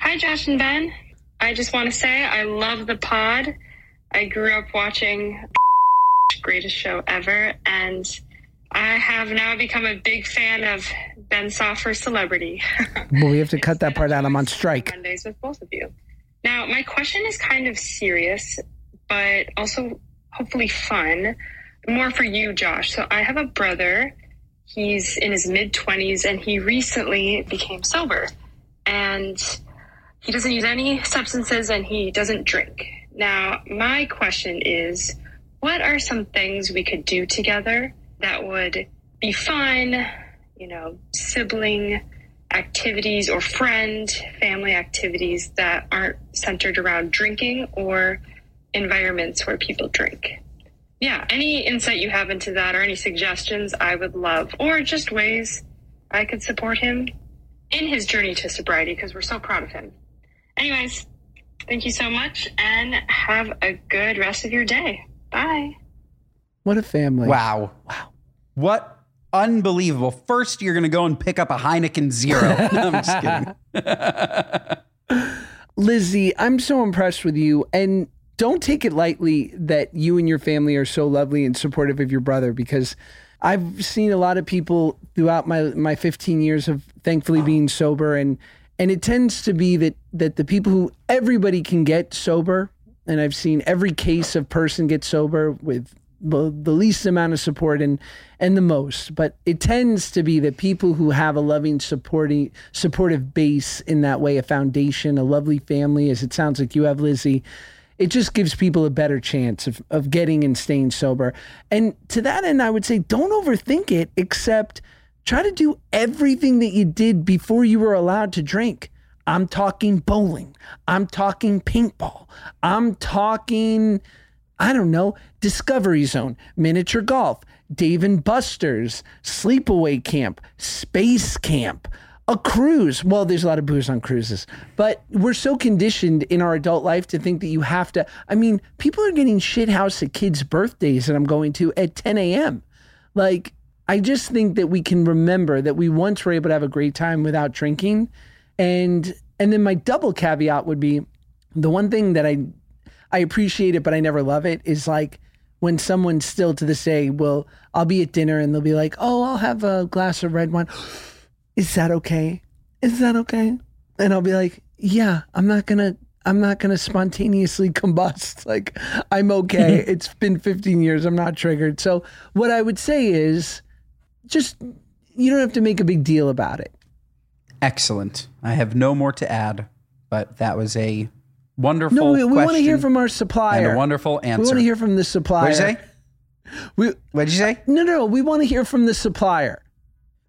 Hi, Josh and Ben. I just want to say I love the pod. I grew up watching greatest show ever, and I have now become a big fan of Ben Soffer Celebrity. Well, we have to cut that part out. I'm on strike. Mondays with both of you. Now, my question is kind of serious, but also hopefully fun. More for you, Josh. So I have a brother. He's in his mid 20s and he recently became sober. And he doesn't use any substances and he doesn't drink. Now, my question is what are some things we could do together that would be fun, you know, sibling activities or friend family activities that aren't centered around drinking or environments where people drink? Yeah, any insight you have into that or any suggestions, I would love. Or just ways I could support him in his journey to sobriety because we're so proud of him. Anyways, thank you so much and have a good rest of your day. Bye. What a family. Wow. Wow. What unbelievable. First, you're going to go and pick up a Heineken Zero. No, I'm just kidding. Lizzie, I'm so impressed with you. And don't take it lightly that you and your family are so lovely and supportive of your brother because I've seen a lot of people throughout my, my 15 years of thankfully being sober and and it tends to be that that the people who everybody can get sober and I've seen every case of person get sober with the, the least amount of support and and the most but it tends to be that people who have a loving supporting supportive base in that way a foundation a lovely family as it sounds like you have Lizzie it just gives people a better chance of, of getting and staying sober and to that end I would say don't overthink it except try to do everything that you did before you were allowed to drink I'm talking bowling. I'm talking paintball. I'm talking, I don't know, Discovery Zone, miniature golf, Dave and Buster's, sleepaway camp, space camp, a cruise. Well, there's a lot of booze on cruises, but we're so conditioned in our adult life to think that you have to. I mean, people are getting shit house at kids' birthdays that I'm going to at 10 a.m. Like, I just think that we can remember that we once were able to have a great time without drinking. And and then my double caveat would be the one thing that I I appreciate it, but I never love it is like when someone still to this day will I'll be at dinner and they'll be like, Oh, I'll have a glass of red wine. Is that okay? Is that okay? And I'll be like, Yeah, I'm not gonna I'm not gonna spontaneously combust. Like I'm okay. it's been 15 years. I'm not triggered. So what I would say is just you don't have to make a big deal about it. Excellent. I have no more to add, but that was a wonderful No, we, we want to hear from our supplier. and a wonderful answer. we want to hear from the supplier. What'd you say? We, What'd you say? no, no, no. We want to hear from the supplier.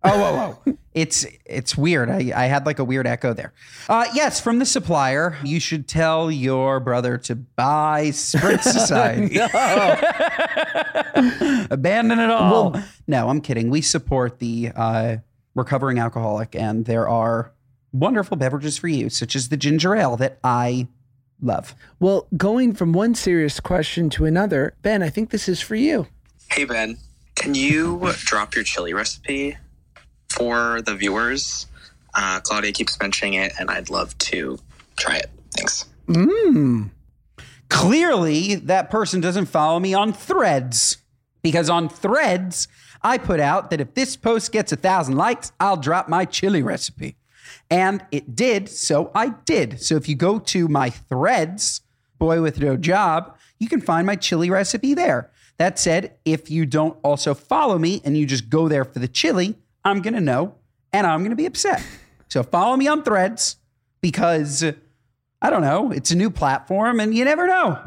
Oh, whoa, whoa. It's it's weird. I, I had like a weird echo there. Uh, yes, from the supplier, you should tell your brother to buy Spritz Society. Abandon it all. no, I'm kidding. We support the uh, recovering alcoholic, and there are wonderful beverages for you, such as the ginger ale that I love. Well, going from one serious question to another, Ben, I think this is for you. Hey Ben, Can you drop your chili recipe for the viewers? Uh, Claudia keeps mentioning it, and I'd love to try it. Thanks. Mmm. Clearly, that person doesn't follow me on threads because on threads, I put out that if this post gets a thousand likes, I'll drop my chili recipe. And it did, so I did. So if you go to my threads, boy with no job, you can find my chili recipe there. That said, if you don't also follow me and you just go there for the chili, I'm gonna know and I'm gonna be upset. So follow me on threads because I don't know, it's a new platform and you never know.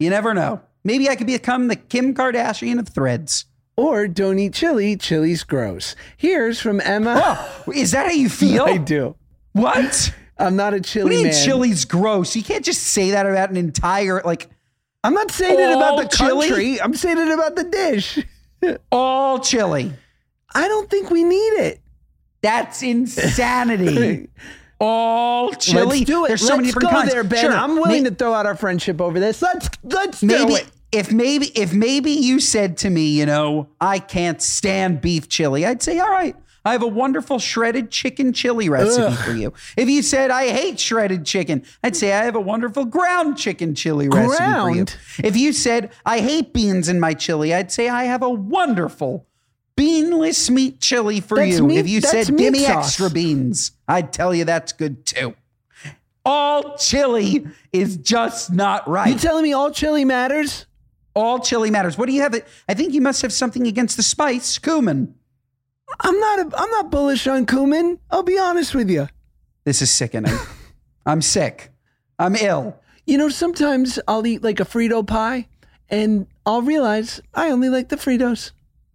You never know. Maybe I could become the Kim Kardashian of threads. Or don't eat chili. Chili's gross. Here's from Emma. Oh, is that how you feel? I do. What? I'm not a What chili do you mean man. chili's gross? You can't just say that about an entire like I'm not saying it about the chili? country. I'm saying it about the dish. all chili. I don't think we need it. That's insanity. all chili. Let's do it. There's so let's many different go kinds. there, Ben. Sure. I'm willing to throw out our friendship over this. Let's let's maybe do it. if maybe if maybe you said to me, you know, I can't stand beef chili, I'd say, all right. I have a wonderful shredded chicken chili recipe Ugh. for you. If you said I hate shredded chicken, I'd say I have a wonderful ground chicken chili recipe for you. If you said I hate beans in my chili, I'd say I have a wonderful beanless meat chili for That's you. meat- if you said give me sauce." extra beans, I'd tell you that's good too. All chili is just not right. You telling me all chili matters? All chili matters. What do you have? I think you must have something against the spice, cumin. I'm not a, I'm not bullish on cumin. I'll be honest with you. This is sickening. I'm sick. I'm ill. You know, sometimes I'll eat like a Frito pie and I'll realize I only like the Fritos.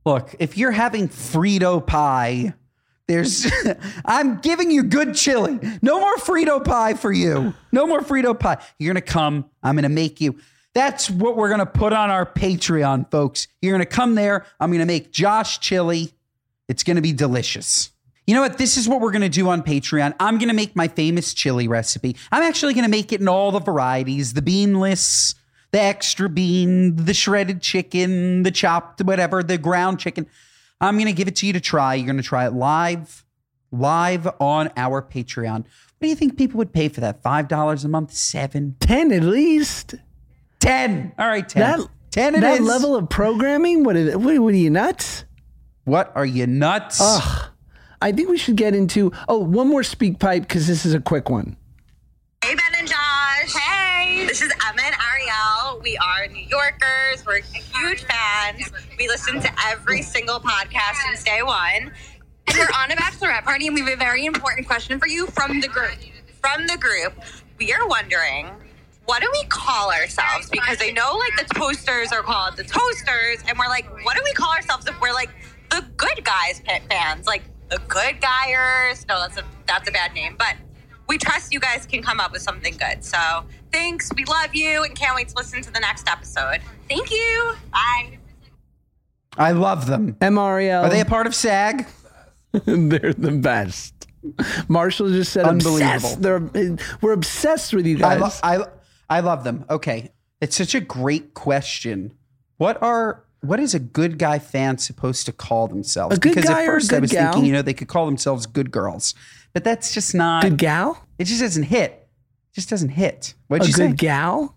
Look, if you're having Frito pie, there's I'm giving you good chili. No more Frito pie for you. No more Frito pie. You're gonna come. I'm gonna make you. That's what we're gonna put on our Patreon, folks. You're gonna come there. I'm gonna make Josh chili. It's gonna be delicious. You know what? This is what we're gonna do on Patreon. I'm gonna make my famous chili recipe. I'm actually gonna make it in all the varieties: the beanless, the extra bean, the shredded chicken, the chopped, whatever, the ground chicken. I'm going to give it to you to try. You're going to try it live, live on our Patreon. What do you think people would pay for that? $5 a month? Seven? 10 at least. 10. All right, 10. That, 10 it that is. level of programming? What, is, what, what are you nuts? What are you nuts? Ugh. I think we should get into. Oh, one more speak pipe because this is a quick one. Hey, Ben and Josh. Hey. This is Emma and Ariel. We are New Yorkers. We're huge fans. We listen to every single podcast since day one. And we're on a bachelorette party, and we have a very important question for you from the group. From the group, we are wondering what do we call ourselves? Because I know like the toasters are called the toasters, and we're like, what do we call ourselves if we're like the good guys pit fans? Like the good guyers. No, that's a that's a bad name, but we trust you guys can come up with something good. So thanks. We love you and can't wait to listen to the next episode. Thank you. Bye. I love them. MREL. Are they a part of SAG? They're the best. Marshall just said Unbelievable. They're, we're obsessed with you I, guys. lo- I, I love them. Okay. It's such a great question. What are what is a good guy fan supposed to call themselves? A good because guy at or a first I good was gal? thinking, you know, they could call themselves good girls. But that's just not good gal? it just doesn't hit. It just doesn't hit. What'd you say? a you good say? gal?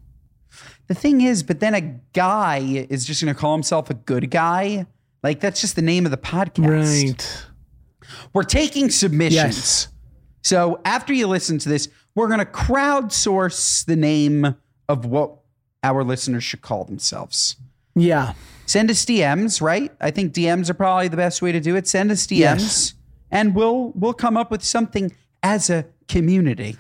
The thing is, but then a guy is just going to call himself a good guy. Like that's just the name of the podcast. Right. We're taking submissions. Yes. So after you listen to this, we're going to crowdsource the name of what our listeners should call themselves. Yeah. Send us DMs, right? I think DMs are probably the best way to do it. Send us DMs Yes. and we'll we'll come up with something as a community.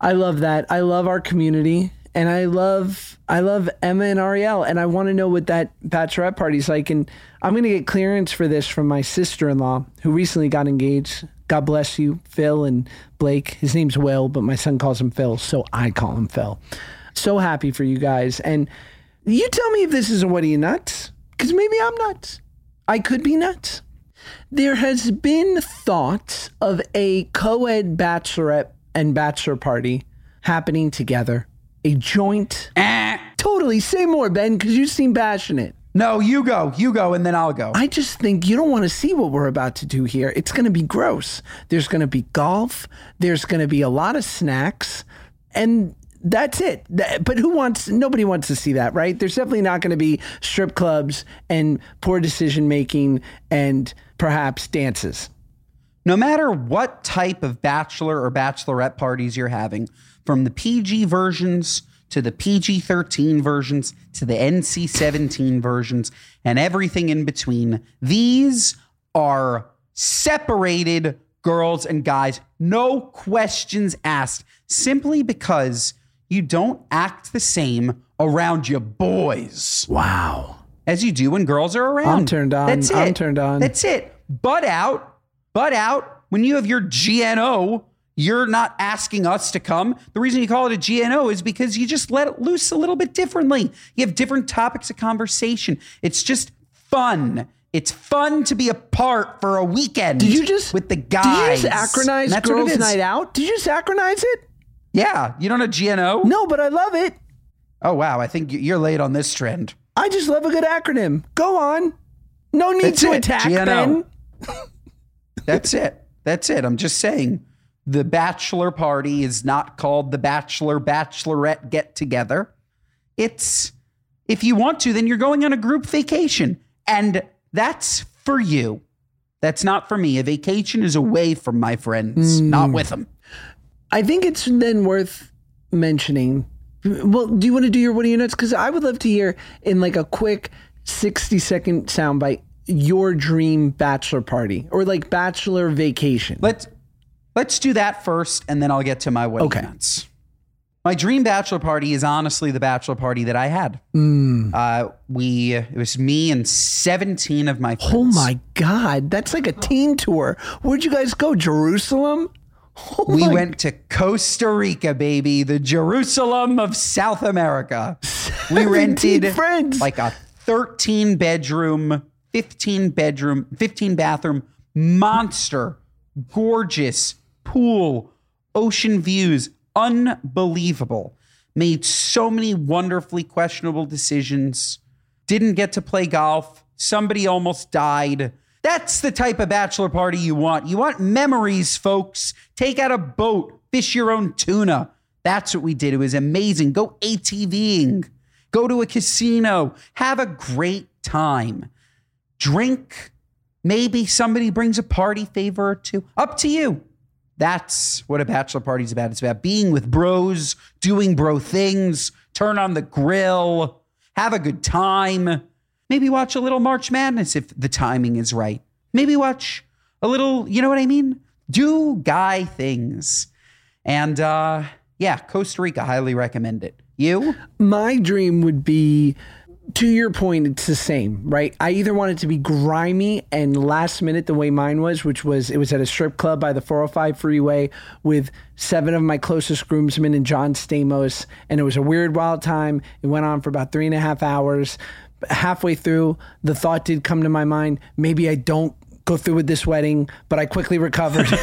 I love that. I love our community. And I love I love Emma and Ariel. And I want to know what that bachelorette party's like. And I'm gonna get clearance for this from my sister in law who recently got engaged. God bless you, Phil and Blake. His name's Will, but my son calls him Phil, so I call him Phil. So happy for you guys. And you tell me if this is a what are you nuts? Because maybe I'm nuts. I could be nuts. There has been thought of a co ed bachelorette and bachelor party happening together, a joint. Eh. Totally. Say more, Ben, because you seem passionate. No, you go. You go, and then I'll go. I just think you don't want to see what we're about to do here. It's going to be gross. There's going to be golf. There's going to be a lot of snacks, and that's it. That- But who wants? Nobody wants to see that, right? There's definitely not going to be strip clubs and poor decision making and perhaps dances. no matter what type of bachelor or bachelorette parties you're having, from the PG versions to the PG 13 versions to the NC 17 versions and everything in between, these are separated girls and guys, no questions asked, simply because you don't act the same around your boys Wow. as you do when girls are around. I'm turned on. That's it. I'm turned on. That's it. Butt out. Butt out. When you have your GNO, you're not asking us to come. The reason you call it a GNO is because you just let it loose a little bit differently. You have different topics of conversation. It's just fun. It's fun to be a part for a weekend. Did you just with the guys? Did guys? you just acronize And that's what it Girls. Night Out? Did you just acronize it? Yeah, you don't know GNO? No, but I love it. Oh wow, I think you're late on this trend. I just love a good acronym. Go on. No need That's to it, attack GNO. Ben. That's it. That's it. I'm just saying the bachelor party is not called the bachelor bachelorette get together. It's if you want to, then you're going on a group vacation. And that's for you. That's not for me. A vacation is away from my friends, not mm. with them. I think it's then worth mentioning. Well, do you want to do your what are your nuts? Because I would love to hear in like a quick 60 second soundbite your dream bachelor party or like bachelor vacation. Let's let's do that first, and then I'll get to my wedding Okay. nuts. My dream bachelor party is honestly the bachelor party that I had. Mm. Uh, we it was me and 17 of my friends. Oh my God. That's like a team tour. Where'd you guys go? Jerusalem? Oh We went to Costa Rica, baby, the Jerusalem of South America. We rented friends. like a 13 bedroom, 15 bedroom, 15 bathroom, monster, gorgeous pool, ocean views, unbelievable. Made so many wonderfully questionable decisions. Didn't get to play golf. Somebody almost died. That's the type of bachelor party you want. You want memories, folks. Take out a boat, fish your own tuna. That's what we did. It was amazing. Go ATVing, go to a casino, have a great time. Drink. Maybe somebody brings a party favor or two. Up to you. That's what a bachelor party is about. It's about being with bros, doing bro things, turn on the grill, have a good time. Maybe watch a little March Madness if the timing is right. Maybe watch a little, you know what I mean? Do guy things. And uh yeah, Costa Rica, highly recommend it. You? my dream would be to your point it's the same right i either want it to be grimy and last minute the way mine was which was it was at a strip club by the 405 freeway with seven of my closest groomsmen and john stamos and it was a weird wild time it went on for about three and a half hours halfway through the thought did come to my mind maybe i don't go through with this wedding but i quickly recovered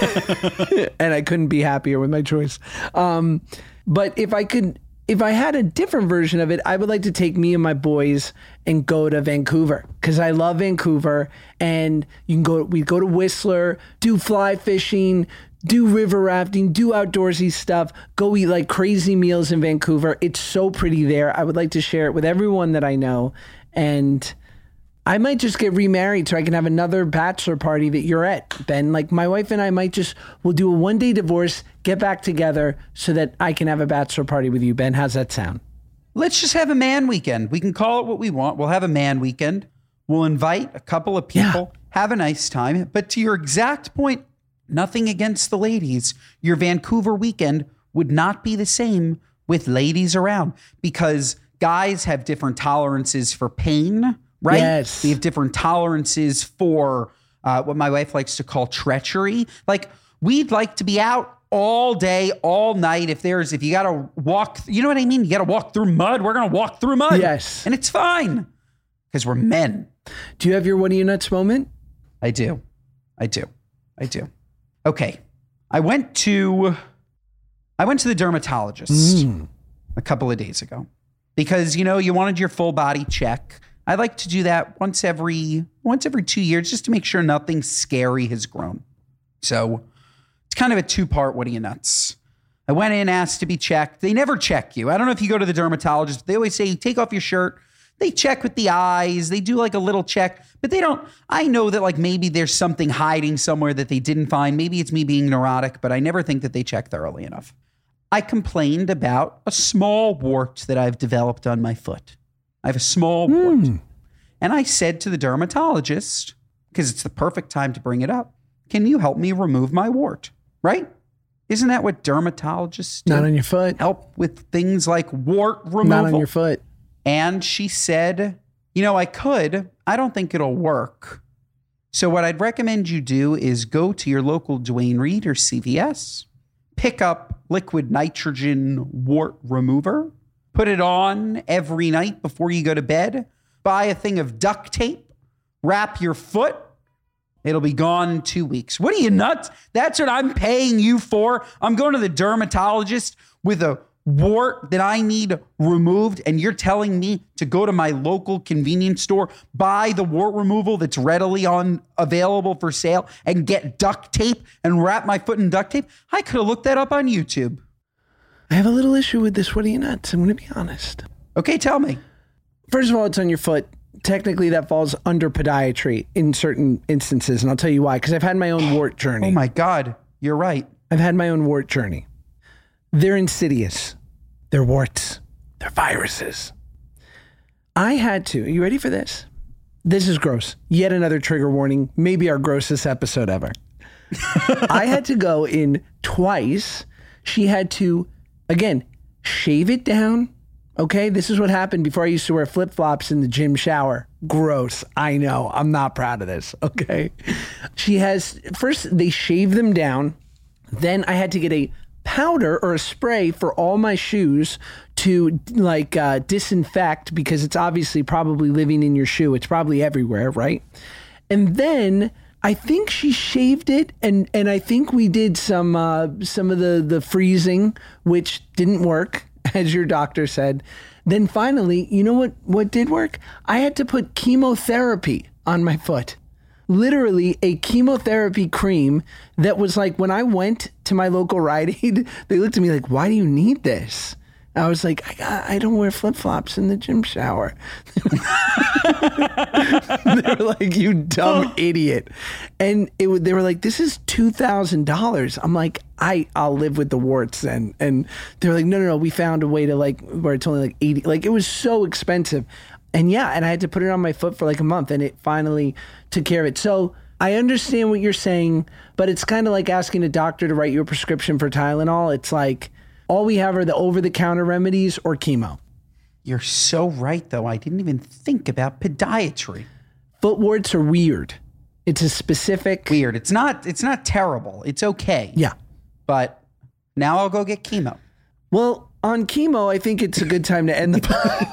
and I couldn't be happier with my choice. Um, but if I could, if I had a different version of it, I would like to take me and my boys and go to Vancouver because I love Vancouver. And you can go, we go to Whistler, do fly fishing, do river rafting, do outdoorsy stuff, go eat like crazy meals in Vancouver. It's so pretty there. I would like to share it with everyone that I know. And I might just get remarried so I can have another bachelor party that you're at, Ben. Like my wife and I might just we'll do a one day divorce, get back together so that I can have a bachelor party with you, Ben. How's that sound? Let's just have a man weekend. We can call it what we want. We'll have a man weekend. We'll invite a couple of people, have a nice time. But to your exact point, nothing against the ladies. Your Vancouver weekend would not be the same with ladies around because guys have different tolerances for pain, right? Yes. They have different tolerances for uh, what my wife likes to call treachery. Like, we'd like to be out all day, all night. If there's, if you got to walk, you know what I mean? You got to walk through mud. We're going to walk through mud. Yes. And it's fine because we're men. Do you have your what are your nuts moment? I do. I do. I do. Okay. I went to I went to the dermatologist a couple of days ago because you know you wanted your full body check. I like to do that once every once every two years just to make sure nothing scary has grown. So it's kind of a two part. What are you nuts? I went in, asked to be checked. They never check you. I don't know if you go to the dermatologist. They always say, take off your shirt. They check with the eyes. They do like a little check, but they don't. I know that like maybe there's something hiding somewhere that they didn't find. Maybe it's me being neurotic, but I never think that they check thoroughly enough. I complained about a small wart that I've developed on my foot. I have a small wart. Hmm. And I said to the dermatologist, because it's the perfect time to bring it up, can you help me remove my wart? Right? Isn't that what dermatologists do? Not on your foot. help with things like wart removal. Not on your foot. And she said, You know, I could. I don't think it'll work. So, what I'd recommend you do is go to your local Duane Reade or CVS, pick up liquid nitrogen wart remover, put it on every night before you go to bed, buy a thing of duct tape, wrap your foot. It'll be gone two weeks. What are you nuts? That's what I'm paying you for. I'm going to the dermatologist with a wart that I need removed, and you're telling me to go to my local convenience store, buy the wart removal that's readily on available for sale, and get duct tape and wrap my foot in duct tape. I could have looked that up on YouTube. I have a little issue with this. What are you nuts? I'm going to be honest. Okay, tell me. First of all, it's on your foot. Technically, that falls under podiatry in certain instances, and I'll tell you why. Because I've had my own wart journey. Oh my God, you're right. I've had my own wart journey. They're insidious. They're warts. They're viruses. I had to. Are you ready for this? This is gross. Yet another trigger warning. Maybe our grossest episode ever. I had to go in twice. She had to, again, shave it down. Okay, this is what happened before I used to wear flip flops in the gym shower. Gross. I know. I'm not proud of this. Okay. She has, first, they shave them down. Then I had to get a powder or a spray for all my shoes to like uh, disinfect because it's obviously probably living in your shoe. It's probably everywhere, right? And then I think she shaved it, and and I think we did some uh, some of the the freezing, which didn't work, as your doctor said. Then finally, you know what what did work? I had to put chemotherapy on my foot. Literally a chemotherapy cream that was like when I went to my local Rite Aid, they looked at me like, "Why do you need this?" I was like, I, got, I don't wear flip flops in the gym shower. they were like, you dumb oh. idiot. And it, they were like, this is $2,000. I'm like, I, I'll live with the warts then. And they were like, no, no, no. We found a way to like, where it's only like 80. Like it was so expensive. And yeah, and I had to put it on my foot for like a month and it finally took care of it. So I understand what you're saying, but it's kind of like asking a doctor to write you a prescription for Tylenol. It's like, all we have are the over the counter remedies or chemo. You're so right, though. I didn't even think about podiatry. Foot warts are weird. It's a specific. Weird. It's not. It's not terrible. It's okay. Yeah. But now I'll go get chemo. Well, on chemo, I think it's a good time to end the pod.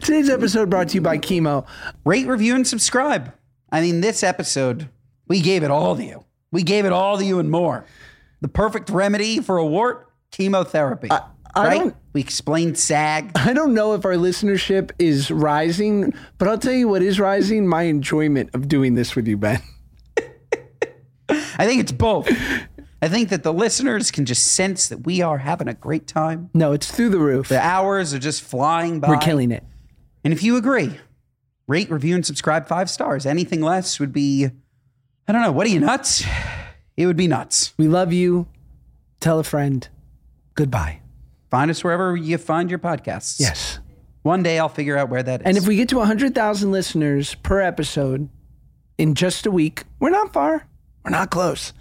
Today's episode brought to you by chemo. Rate, review, and subscribe. I mean, this episode, we gave it all to you. We gave it all to you and more. The perfect remedy for a wart: chemotherapy. I right? don't- We explained SAG. I don't know if our listenership is rising, but I'll tell you what is rising my enjoyment of doing this with you, Ben. I think it's both. I think that the listeners can just sense that we are having a great time. No, it's through the roof. The hours are just flying by. We're killing it. And if you agree, rate, review, and subscribe five stars. Anything less would be, I don't know, what are you nuts? It would be nuts. We love you. Tell a friend. Goodbye. Find us wherever you find your podcasts. Yes. One day I'll figure out where that is. And if we get to 100,000 listeners per episode in just a week, we're not far. We're not close.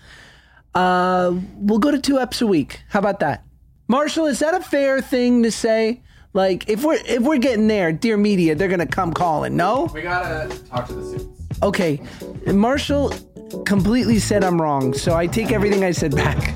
Uh, we'll go to two eps a week. How about that? Marshall, is that a fair thing to say? Like, if we're if we're getting there, dear media, they're gonna come calling. No, We gotta talk to the suits. okay. Marshall completely said I'm wrong, so I take everything I said back.